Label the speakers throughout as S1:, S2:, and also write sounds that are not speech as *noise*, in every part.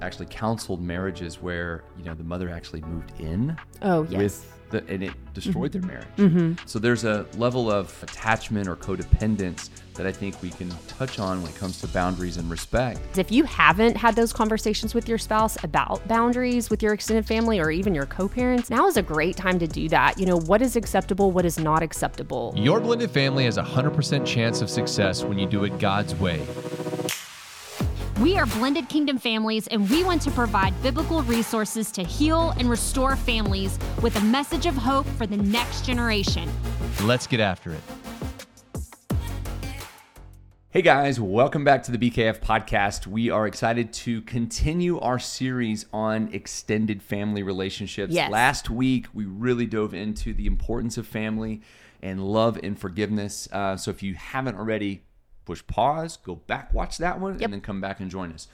S1: actually counseled marriages where you know the mother actually moved in
S2: Oh, yes.
S1: with the and it destroyed their mm-hmm. marriage. Mm-hmm. So there's a level of attachment or codependence that I think we can touch on when it comes to boundaries and respect.
S2: If you haven't had those conversations with your spouse about boundaries with your extended family or even your co parents, now is a great time to do that. You know, what is acceptable, what is not acceptable.
S3: Your blended family has a 100% chance of success when you do it God's way.
S4: We are Blended Kingdom Families, and we want to provide biblical resources to heal and restore families with a message of hope for the next generation.
S3: Let's get after it.
S1: Hey guys, welcome back to the BKF podcast. We are excited to continue our series on extended family relationships.
S2: Yes.
S1: Last week, we really dove into the importance of family and love and forgiveness. Uh, so if you haven't already, push pause, go back, watch that one, and then come back and join us.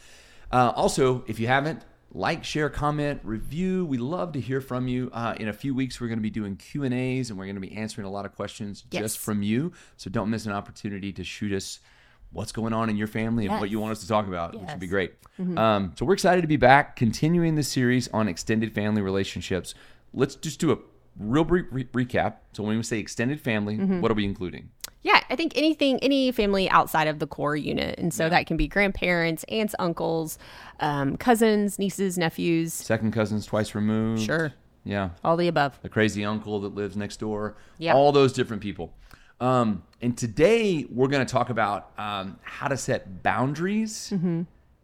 S1: Uh, also, if you haven't, like, share, comment, review. We love to hear from you. Uh, in a few weeks, we're going to be doing Q and A's, and we're going to be answering a lot of questions
S2: Yes.
S1: just from you. So don't miss an opportunity to shoot us what's going on in your family and what you want us to talk about, which would be
S2: Yes.
S1: great. Um, so we're excited to be back, continuing the series on extended family relationships. Let's just do a real brief re- recap. So when we say extended family, what are we including?
S2: Yeah, I think anything, any family outside of the core unit. And so that can be grandparents, aunts, uncles, um, cousins, nieces, nephews,
S1: Second cousins twice removed.
S2: Sure.
S1: Yeah.
S2: all the above.
S1: the crazy uncle that lives next door,
S2: Yeah.
S1: all those different people. Um, and today we're going to talk about um, how to set boundaries
S2: Mm-hmm.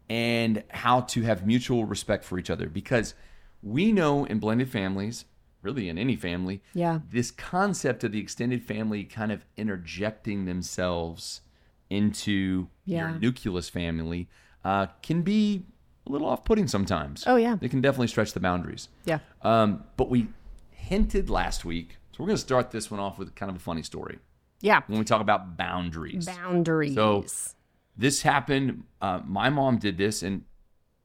S1: and how to have mutual respect for each other because we know in blended families, really in any family,
S2: Yeah.
S1: this concept of the extended family kind of interjecting themselves into
S2: Yeah.
S1: your nucleus family uh, can be a little off-putting sometimes.
S2: Oh, yeah.
S1: it can definitely stretch the boundaries.
S2: Yeah.
S1: Um, but we hinted last week, so we're going to start this one off with kind of a funny story
S2: Yeah.
S1: when we talk about boundaries.
S2: Boundaries.
S1: So this happened. Uh, my mom did this, and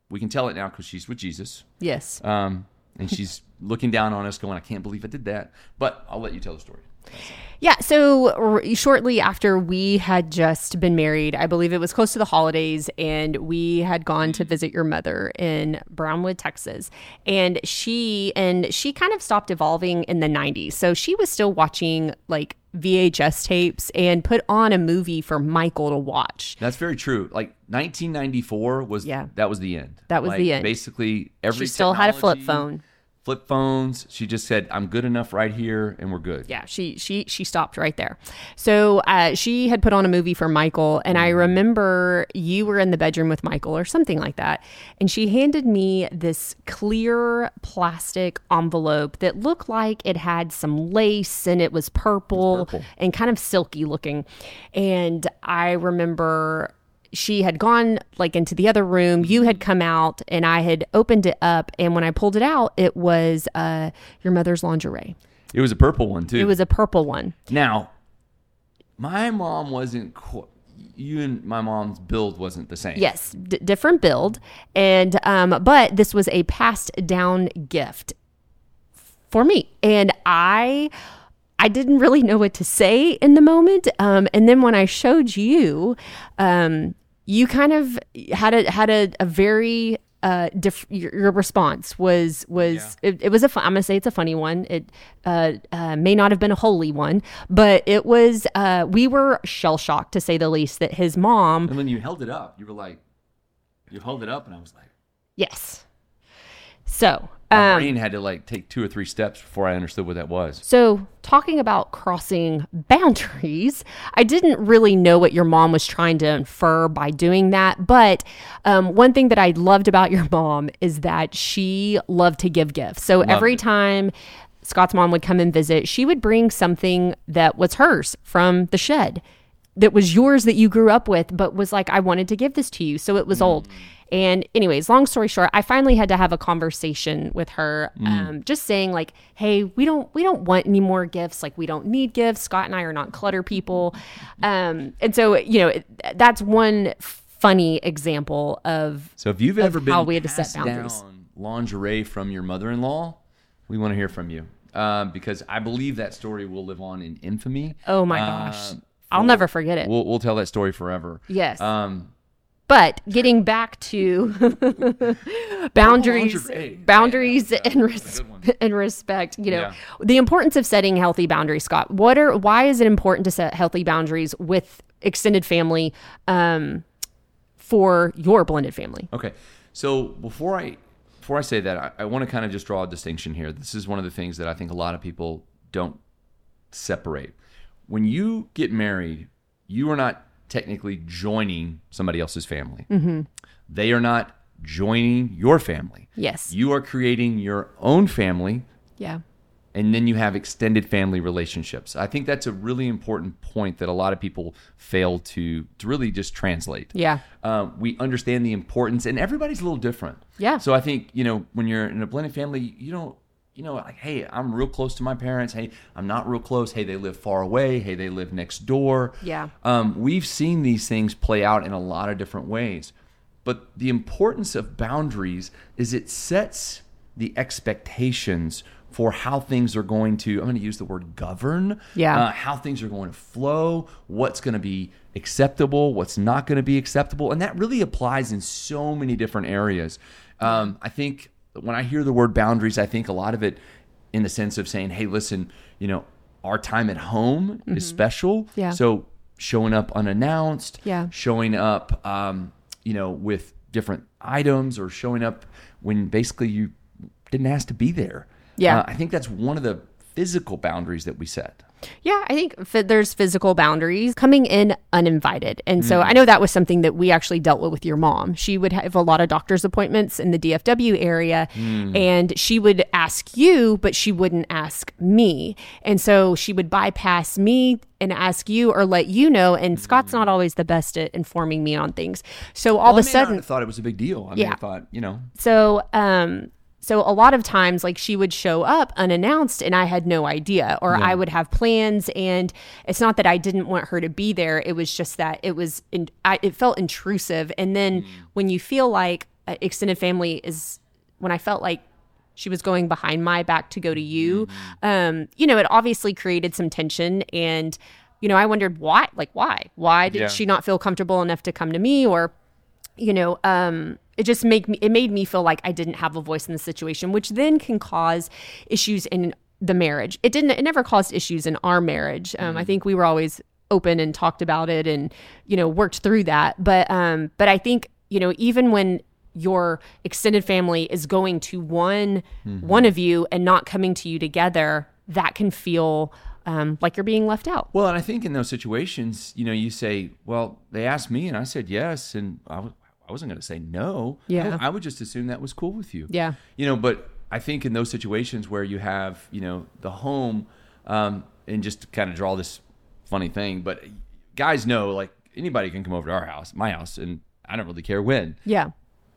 S1: we can tell it now because she's with Jesus,
S2: yes.
S1: um, and she's looking down on us, going, "I can't believe I did that." But I'll let you tell the story.
S2: Yeah, so r- shortly after we had just been married, I believe it was close to the holidays, and we had gone to visit your mother in Brownwood, Texas. And she and she kind of stopped evolving in the 90s. So she was still watching like VHS tapes and put on a movie for Michael to watch.
S1: That's very true. Like 1994 was
S2: Yeah.
S1: that was the end.
S2: That was
S1: Like,
S2: the end.
S1: Basically, every
S2: She still had a flip phone.
S1: Flip phones. She just said, "I'm good enough right here, and we're good."
S2: yeah she she she stopped right there so uh, she had put on a movie for michael and i remember you were in the bedroom with michael or something like that and she handed me this clear plastic envelope that looked like it had some lace and it was purple,
S1: purple.
S2: and kind of silky looking and i remember she had gone like into the other room you had come out and i had opened it up and when i pulled it out it was uh, your mother's lingerie
S1: It was a purple one too.
S2: it was a purple one.
S1: Now, my mom wasn't. Qu- you and my mom's build wasn't the same.
S2: Yes, d- different build, and um, but this was a passed down gift for me, and I. I didn't really know what to say in the moment, um, and then when I showed you, um, you kind of had a had a, a very uh, diff- your, your response was was it, it was a fun, I'm gonna say it's a funny one. It uh, uh, may not have been a holy one, but it was. Uh, we were shell shocked to say the least that his mom
S1: And when you held it up, you were like, you held it up, and I was like,
S2: Yes. So,
S1: my
S2: um,
S1: brain had to like take two or three steps before I understood what that was.
S2: so talking about crossing boundaries, I didn't really know what your mom was trying to infer by doing that. But um, one thing that I loved about your mom is that she loved to give gifts. So every
S1: it.
S2: time Scott's mom would come and visit, she would bring something that was hers from the shed. That was yours that you grew up with, but was like, I wanted to give this to you. So it was old. And anyways, long story short, I finally had to have a conversation with her, um, just saying like, "Hey, we don't we don't want any more gifts. Like, we don't need gifts. Scott and I are not clutter people." Um, and so, you know, it, that's one funny example of
S1: So if you've ever been
S2: how we had to set boundaries.
S1: lingerie from your mother-in-law, we want to hear from you um, because I believe that story will live on in infamy.
S2: Oh my
S1: Uh,
S2: gosh, I'll never forget it.
S1: We'll, we'll tell that story forever.
S2: Yes.
S1: Um,
S2: But getting back to *laughs* boundaries, boundaries
S1: Yeah,
S2: and, res- *laughs* and respect, you know,
S1: Yeah.
S2: the importance of setting healthy boundaries, Scott. What are, why is it important to set healthy boundaries with extended family um, for your blended family?
S1: Okay. So before I before I say that, I, I want to kind of just draw a distinction here. This is one of the things that I think a lot of people don't separate. When you get married, you are not technically joining somebody else's family.
S2: Mm-hmm.
S1: They are not joining your family.
S2: Yes.
S1: You are creating your own family
S2: Yeah.
S1: and then you have extended family relationships. I think that's a really important point that a lot of people fail to to really just translate.
S2: Yeah.
S1: Um, we understand the importance, and everybody's a little different.
S2: Yeah.
S1: So I think you know when you're in a blended family, you don't. You know, like, hey, I'm real close to my parents. Hey, I'm not real close. Hey, they live far away. Hey, they live next door.
S2: Yeah.
S1: Um, we've seen these things play out in a lot of different ways. But the importance of boundaries is it sets the expectations for how things are going to, I'm going to use the word govern,
S2: Yeah.
S1: uh, how things are going to flow, what's going to be acceptable, what's not going to be acceptable. And that really applies in so many different areas. Um, I think when I hear the word boundaries, I think a lot of it in the sense of saying, hey, listen, you know, our time at home is special.
S2: Mm-hmm. Yeah.
S1: So showing up unannounced,
S2: Yeah.
S1: showing up, um, you know, with different items or showing up when basically you didn't ask to be there.
S2: Yeah.
S1: Uh, I think that's one of the physical boundaries that we set.
S2: Yeah, I think f- there's physical boundaries coming in uninvited. And so
S1: Mm.
S2: I know that was something that we actually dealt with with your mom. She would have a lot of doctor's appointments in the DFW area
S1: Mm.
S2: and she would ask you, but she wouldn't ask me. And so she would bypass me and ask you or let you know. And Scott's not always the best at informing me on things. So all
S1: Well,
S2: of
S1: I
S2: a sudden,
S1: have thought it was a big deal. I mean,
S2: Yeah.
S1: I thought, you know,
S2: so, um, so a lot of times, like she would show up unannounced, and I had no idea, or I would have plans, and it's not that I didn't want her to be there. It was just that it was, in, I, it felt intrusive. And then when you feel like uh, extended family is, when I felt like she was going behind my back to go to you, um, you know, it obviously created some tension and. You know, I wondered why, like, why? Why did
S1: Yeah.
S2: she not feel comfortable enough to come to me? Or, you know um it just make me it made me feel like i didn't have a voice in the situation which then can cause issues in the marriage. It didn't it never caused issues in our marriage. Um i think we were always open and talked about it and you know worked through that. But um but i think you know even when your extended family is going to one one of you and not coming to you together that can feel um, like you're being left out.
S1: Well, and I think in those situations, you know, you say, well, they asked me and I said yes. And I I wasn't going to say no.
S2: Yeah.
S1: I, I would just assume that was cool with you.
S2: Yeah.
S1: You know, but I think in those situations where you have, you know, the home, um, and just to kind of draw this funny thing, but guys know like anybody can come over to our house, my house, and I don't really care when.
S2: yeah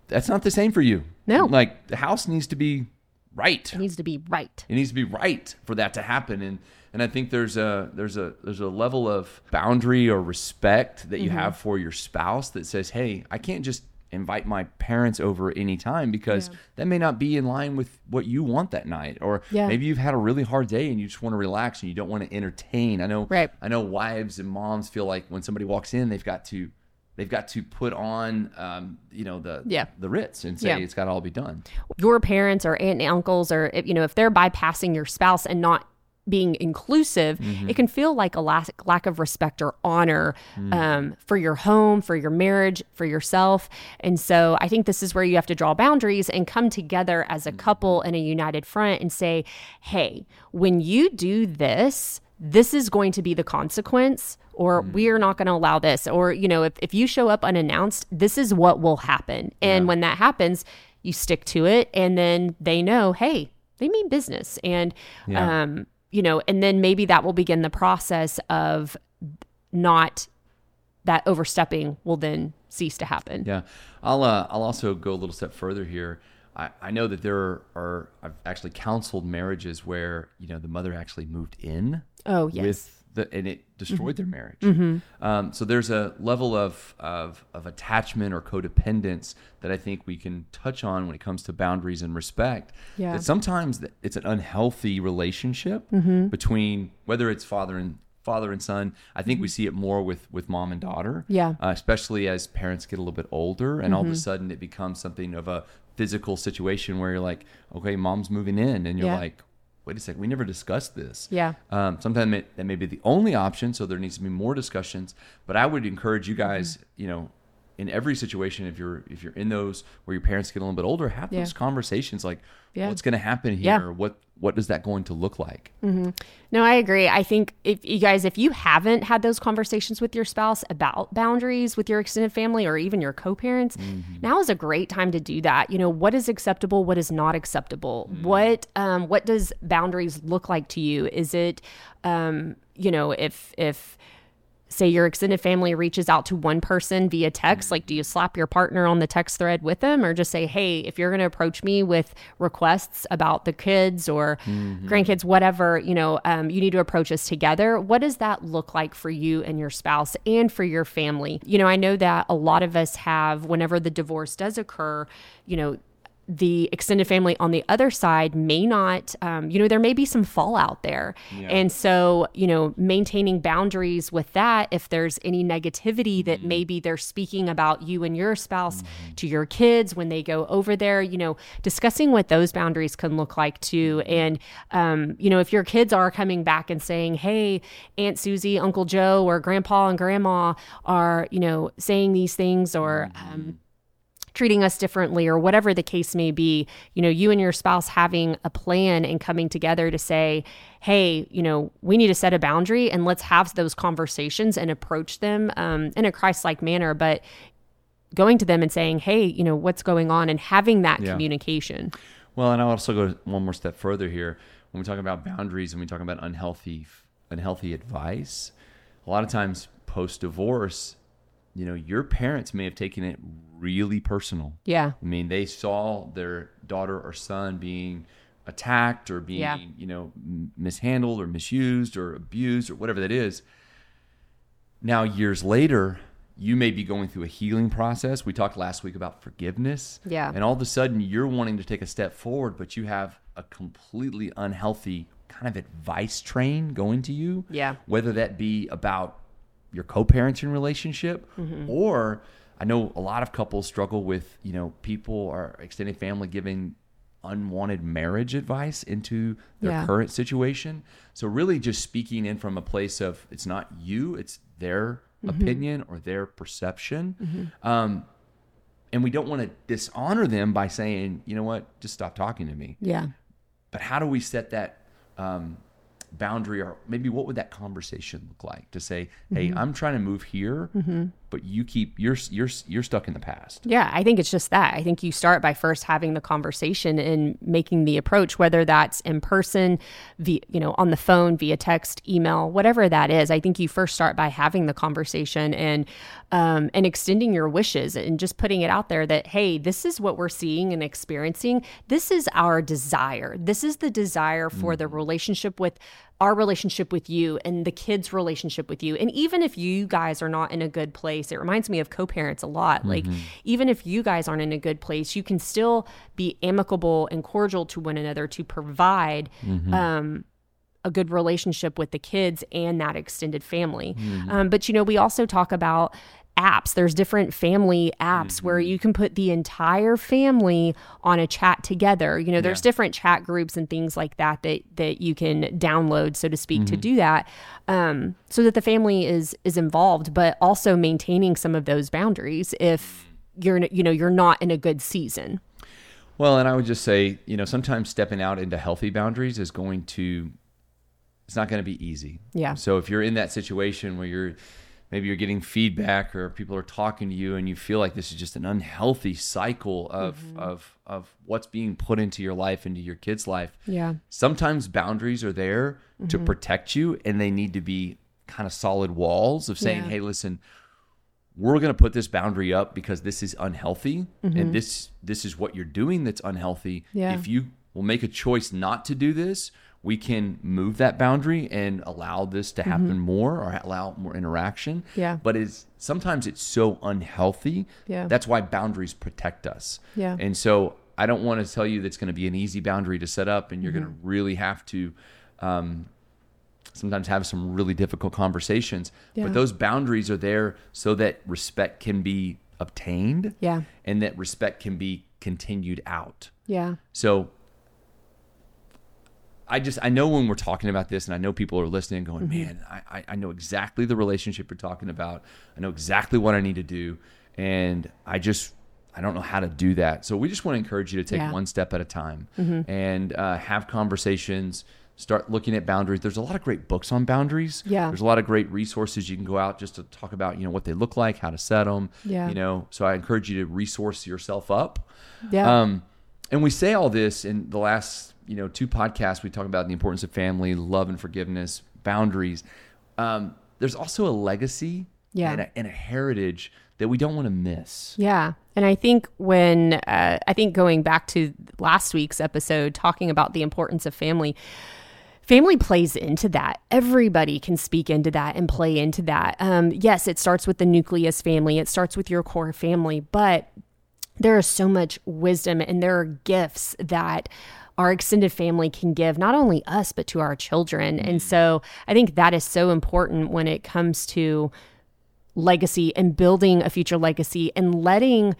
S1: That's not the same for you.
S2: No.
S1: Like the house needs to be right.
S2: it needs to be right
S1: It needs to be right for that to happen, and and I think there's a there's a there's a level of boundary or respect that you
S2: Mm-hmm.
S1: have for your spouse that says, hey, I can't just invite my parents over anytime because that may not be in line with what you want that night or
S2: Yeah.
S1: maybe you've had a really hard day and you just want to relax and you don't want to entertain i know
S2: Right.
S1: i know wives and moms feel like when somebody walks in they've got to they've got to put on um, you know the
S2: Yeah.
S1: the ritz and say
S2: Yeah.
S1: it's got to all be done
S2: your parents or aunt and uncles or if, you know if they're bypassing your spouse and not being inclusive it can feel like a lack, lack of respect or honor um, for your home for your marriage for yourself. And so i think this is where you have to draw boundaries and come together as a couple in a united front and say hey when you do this this is going to be the consequence or we are not going to allow this. Or you know if, if you show up unannounced this is what will happen. And when that happens you stick to it and then they know hey they mean business. And
S1: Yeah.
S2: um you know and then maybe that will begin the process of not that overstepping will then cease to happen.
S1: Yeah, I'll uh, I'll also go a little step further here. I, I know that there are I've actually counseled marriages where you know the mother actually moved in
S2: oh yes.
S1: with the and it destroyed their marriage.
S2: Mm-hmm.
S1: Um, so there's a level of, of of attachment or codependence that I think we can touch on when it comes to boundaries and respect.
S2: Yeah.
S1: That sometimes it's an unhealthy relationship
S2: Mm-hmm.
S1: between whether it's father and father and son. I think we see it more with with mom and daughter.
S2: Mm-hmm. Yeah.
S1: uh, especially as parents get a little bit older, and all
S2: Mm-hmm.
S1: of a sudden it becomes something of a physical situation where you're like, okay, mom's moving in, and you're
S2: Yeah.
S1: like, wait a second, we never discussed this.
S2: Yeah.
S1: Um, sometimes that may be the only option, so there needs to be more discussions. But I would encourage you guys,
S2: Mm-hmm.
S1: you know, in every situation, if you're if you're in those where your parents get a little bit older, have
S2: Yeah.
S1: those conversations like,
S2: Yeah.
S1: what's going to happen here?
S2: Yeah.
S1: What what is that going to look like?
S2: No, I agree. I think if you guys, if you haven't had those conversations with your spouse about boundaries with your extended family or even your co parents, now is a great time to do that. You know, what is acceptable? What is not acceptable? What, um, what does boundaries look like to you? Is it, um, you know, if, if, say your extended family reaches out to one person via text like do you slap your partner on the text thread with them or just say hey if you're going to approach me with requests about the kids or grandkids whatever you know um, you need to approach us together what does that look like for you and your spouse and for your family? You know i know that a lot of us have whenever the divorce does occur you know the extended family on the other side may not, um, you know, there may be some fallout there. And so, you know, maintaining boundaries with that, if there's any negativity that maybe they're speaking about you and your spouse to your kids when they go over there, you know, discussing what those boundaries can look like too. And, um, you know, if your kids are coming back and saying, hey, Aunt Susie, Uncle Joe, or Grandpa and Grandma are, you know, saying these things or, um, treating us differently or whatever the case may be you know you and your spouse having a plan and coming together to say hey you know we need to set a boundary and let's have those conversations and approach them um, in a christ-like manner but going to them and saying hey you know what's going on and having that
S1: Yeah.
S2: communication
S1: Well, and I'll also go one more step further here. When we talk about boundaries and we talk about unhealthy unhealthy advice, a lot of times post divorce, you know, your parents may have taken it really personal.
S2: yeah
S1: I mean, they saw their daughter or son being attacked or being,
S2: Yeah.
S1: you know, mishandled or misused or abused or whatever that is. Now, years later, you may be going through a healing process. We talked last week about forgiveness.
S2: Yeah.
S1: And all of a sudden, you're wanting to take a step forward, but you have a completely unhealthy kind of advice train going to you.
S2: Yeah.
S1: Whether that be about your co-parenting relationship
S2: Mm-hmm.
S1: or I know a lot of couples struggle with, you know, people or extended family giving unwanted marriage advice into their
S2: Yeah.
S1: current situation. So really just speaking in from a place of it's not you, it's their
S2: Mm-hmm.
S1: opinion or their perception. Um, and we don't want to dishonor them by saying, you know what, just stop talking to me.
S2: yeah
S1: But how do we set that um, boundary, or maybe what would that conversation look like? To say, hey,
S2: Mm-hmm.
S1: I'm trying to move here, but you keep you're you're you're stuck in the past.
S2: Yeah, I think it's just that. I think you start by first having the conversation and making the approach, whether that's in person, via, you know, on the phone, via text, email, whatever that is. I think you first start by having the conversation and um, and extending your wishes and just putting it out there that hey, this is what we're seeing and experiencing. This is our desire. This is the desire for the relationship with our relationship with you and the kids' relationship with you. And even if you guys are not in a good place, it reminds me of co parents a lot. Like, even if you guys aren't in a good place, you can still be amicable and cordial to one another to provide. Um, a good relationship with the kids and that extended family. Um, but, you know, we also talk about apps. There's different family apps where mm-hmm. you can put the entire family on a chat together. You know, there's different chat groups and things like that that that you can download, so to speak, to mm-hmm. do that, um, so that the family is is involved, but also maintaining some of those boundaries if mm-hmm. you're you know you're not in a good season.
S1: Well, and I would just say, you know, sometimes stepping out into healthy boundaries is going to, it's not going to be easy.
S2: Yeah.
S1: So if you're in that situation where you're, maybe you're getting feedback or people are talking to you and you feel like this is just an unhealthy cycle of,
S2: Mm-hmm.
S1: of, of what's being put into your life, into your kid's life.
S2: Yeah.
S1: Sometimes boundaries are there to
S2: Mm-hmm.
S1: protect you and they need to be kind of solid walls of saying,
S2: Yeah.
S1: hey, listen, we're going to put this boundary up because this is unhealthy and this this is what you're doing that's unhealthy
S2: Mm-hmm. Yeah.
S1: if you will make a choice not to do this we can move that boundary and allow this to happen more or allow more interaction
S2: Mm-hmm. Yeah.
S1: but it's sometimes it's so unhealthy
S2: Yeah.
S1: that's why boundaries protect us
S2: Yeah.
S1: and so i don't want to tell you that's going to be an easy boundary to set up and you're going
S2: Mm-hmm.
S1: to really have to um, sometimes have some really difficult conversations.
S2: Yeah.
S1: But those boundaries are there so that respect can be obtained
S2: Yeah.
S1: and that respect can be continued out.
S2: Yeah.
S1: So I just I know when we're talking about this, and I know people are listening, going, "Man, I, I- know exactly the relationship you're talking about. I know exactly what I need to do, and I just I don't know how to do that." So we just want to encourage you to take
S2: Yeah.
S1: one step at a time and uh, have conversations. Start looking at boundaries. There's a lot of great books on boundaries.
S2: Yeah.
S1: There's a lot of great resources you can go out just to talk about, you know, what they look like, how to set them.
S2: Yeah.
S1: You know, so I encourage you to resource yourself up.
S2: Yeah.
S1: Um, and we say all this in the last, you know, two podcasts. We talk about the importance of family, love and forgiveness, boundaries. Um, there's also a legacy
S2: Yeah.
S1: and, a, and a heritage that we don't want to miss.
S2: Yeah. And I think when, uh, I think going back to last week's episode, talking about the importance of family, family plays into that. Everybody can speak into that and play into that. Um, yes, it starts with the nucleus family, it starts with your core family, but there is so much wisdom and there are gifts that our extended family can give not only us but to our children. And so i think that is so important when it comes to legacy and building a future legacy and letting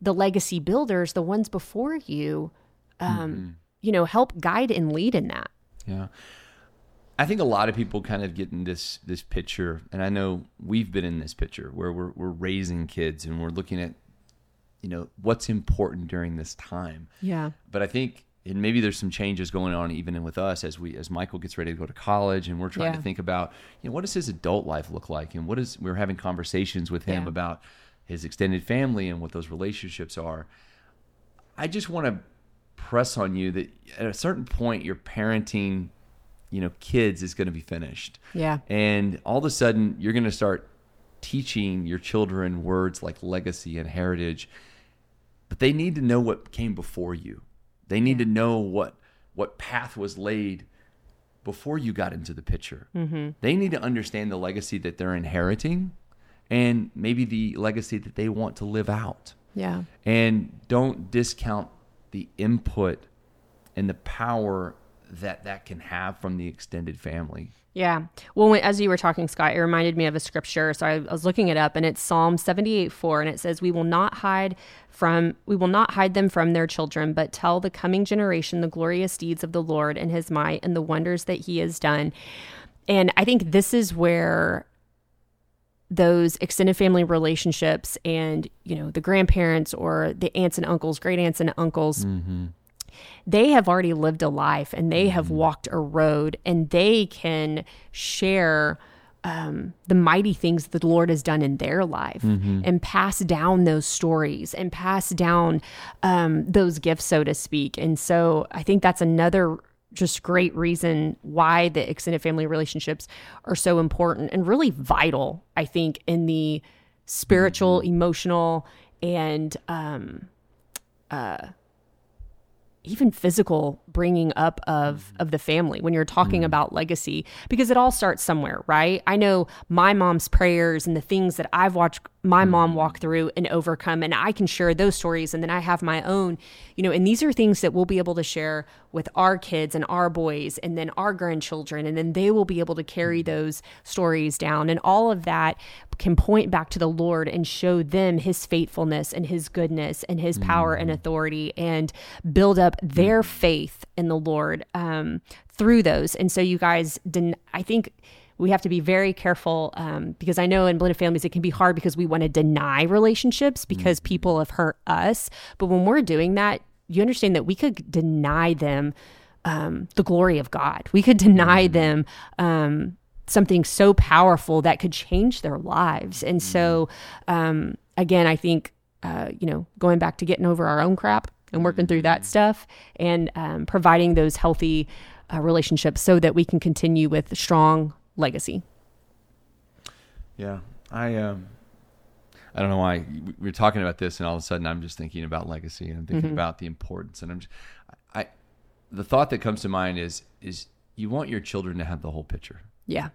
S2: the legacy builders the ones before you um, you know help guide and lead in that.
S1: Yeah. I think a lot of people kind of get in this this picture, and I know we've been in this picture where we're we're raising kids and we're looking at, you know, what's important during this time.
S2: yeah
S1: But I think and maybe there's some changes going on even in with us as we as Michael gets ready to go to college and we're trying
S2: Yeah.
S1: to think about, you know, what does his adult life look like and what is we're having conversations with him
S2: Yeah.
S1: about his extended family and what those relationships are. I just want to press on you that at a certain point your parenting, you know, kids is going to be finished.
S2: Yeah.
S1: And all of a sudden you're going to start teaching your children words like legacy and heritage, but they need to know what came before you. They need to know what what path was laid before you got into the picture. Mm-hmm. They need to understand the legacy that they're inheriting and maybe the legacy that they want to live out
S2: yeah
S1: and don't discount the input and the power that that can have from the extended family.
S2: Yeah. Well, when, as you were talking, Scott, it reminded me of a scripture. So I, I was looking it up, and it's Psalm seventy-eight four, and it says, "We will not hide from, we will not hide them from their children, but tell the coming generation the glorious deeds of the Lord and His might and the wonders that He has done." And I think this is where those extended family relationships and you know the grandparents or the aunts and uncles great aunts and uncles mm-hmm. They have already lived a life and they have walked a road and they can share um, the mighty things that the Lord has done in their life and pass down those stories and pass down um, those gifts, so to speak. And so I think that's another just great reason why the extended family relationships are so important and really vital, I think, in the spiritual, emotional, and um, even physical bringing up of mm-hmm. of the family when you're talking mm-hmm. about legacy because it all starts somewhere right? I know my mom's prayers and the things that i've watched my mom mm-hmm. walk through and overcome and i can share those stories and then i have my own you know and these are things that we'll be able to share with our kids and our boys and then our grandchildren and then they will be able to carry those stories down. And all of that can point back to the lord and show them his faithfulness and his goodness and his power and authority and build up their faith in the lord um, through those. And so you guys den- i think we have to be very careful um, because I know in blended families it can be hard because we want to deny relationships because people have hurt us. But when we're doing that, you understand that we could deny them um, the glory of God. We could deny them um, something so powerful that could change their lives. And so, um, again, I think uh, you know going back to getting over our own crap and working through that stuff and um, providing those healthy uh, relationships so that we can continue with strong legacy.
S1: Yeah, I um, I don't know why we we're talking about this, and all of a sudden I'm just thinking about legacy, and I'm thinking mm-hmm. about the importance, and I'm just, I, the thought that comes to mind is is you want your children to have the whole picture.
S2: Yeah.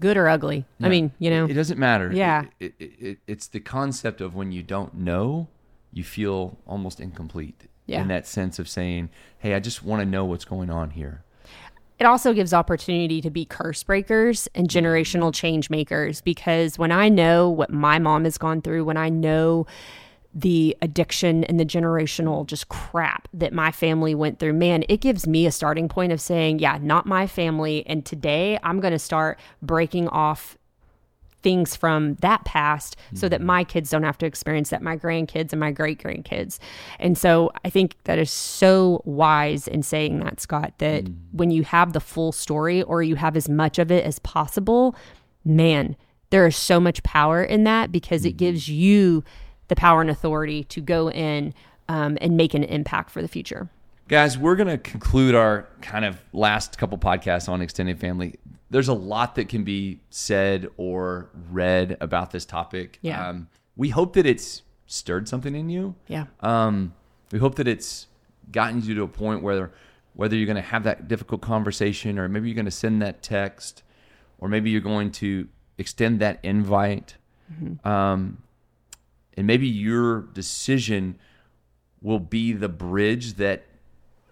S2: Good or ugly. I mean, you know,
S1: it, it doesn't matter.
S2: Yeah.
S1: it, it, it, it's the concept of when you don't know, you feel almost incomplete.
S2: Yeah.
S1: in that sense of saying, "Hey, I just want to know what's going on here."
S2: It also gives opportunity to be curse breakers and mm-hmm. generational change makers because when I know what my mom has gone through, when I know the addiction and the generational just crap that my family went through, man, it gives me a starting point of saying, yeah, not my family. And today I'm going to start breaking off things from that past so that mm. my kids don't have to experience that, my grandkids and my great grandkids. And so I think that is so wise in saying that, Scott, that mm. when you have the full story or you have as much of it as possible, man, there is so much power in that because it mm. gives you the power and authority to go in um, and make an impact for the future.
S1: Guys, we're going to conclude our kind of last couple podcasts on extended family. There's a lot that can be said or read about this topic.
S2: Yeah.
S1: Um, we hope that it's stirred something in you.
S2: Yeah.
S1: Um, we hope that it's gotten you to a point where whether you're going to have that difficult conversation or maybe you're going to send that text or maybe you're going to extend that invite. Um, and maybe your decision will be the bridge that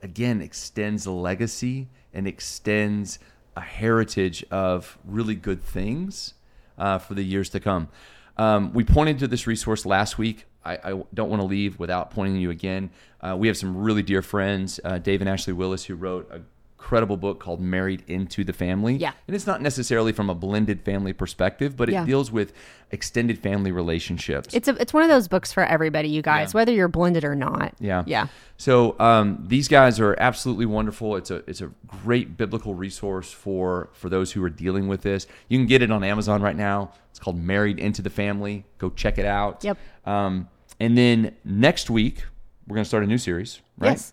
S1: again extends legacy and extends a heritage of really good things uh, for the years to come. Um, we pointed to this resource last week. I, I don't want to leave without pointing you again. Uh, we have some really dear friends, uh, Dave and Ashley Willis, who wrote a incredible book called Married into the Family.
S2: Yeah.
S1: And it's not necessarily from a blended family perspective, but it
S2: Yeah.
S1: deals with extended family relationships.
S2: It's a, it's one of those books for everybody, you guys,
S1: Yeah.
S2: whether you're blended or not.
S1: Yeah.
S2: Yeah.
S1: So um, these guys are absolutely wonderful. It's a it's a great biblical resource for for those who are dealing with this. You can get it on Amazon right now. It's called Married into the Family. Go check it out.
S2: Yep.
S1: Um, and then next week we're gonna start a new series. Right.
S2: Yes.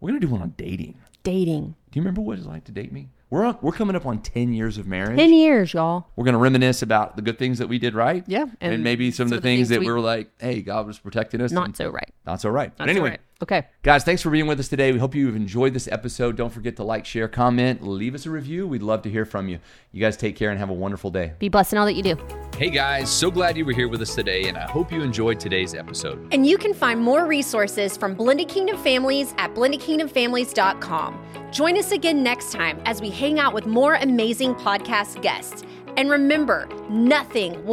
S1: We're gonna do one on dating.
S2: Dating.
S1: Do you remember what it's like to date me? We're on, we're coming up on ten years of marriage.
S2: 10 years, y'all.
S1: We're gonna reminisce about the good things that we did right.
S2: Yeah,
S1: And,
S2: and
S1: maybe some of
S2: some
S1: the
S2: of the
S1: things,
S2: things
S1: that we,
S2: we-
S1: were like, hey, God was protecting us.
S2: Not so right.
S1: Not so right. But
S2: Not so
S1: anyway.
S2: right. Okay.
S1: Guys, thanks for being with us today. We hope you've enjoyed this episode. Don't forget to like, share, comment, leave us a review. We'd love to hear from you. You guys take care and have a wonderful day.
S2: Be blessed in all that you do.
S3: Hey guys, so glad you were here with us today, and I hope you enjoyed today's episode.
S5: And you can find more resources from Blended Kingdom Families at blendedkingdomfamilies.com. Join us again next time as we hang out with more amazing podcast guests. And remember, nothing will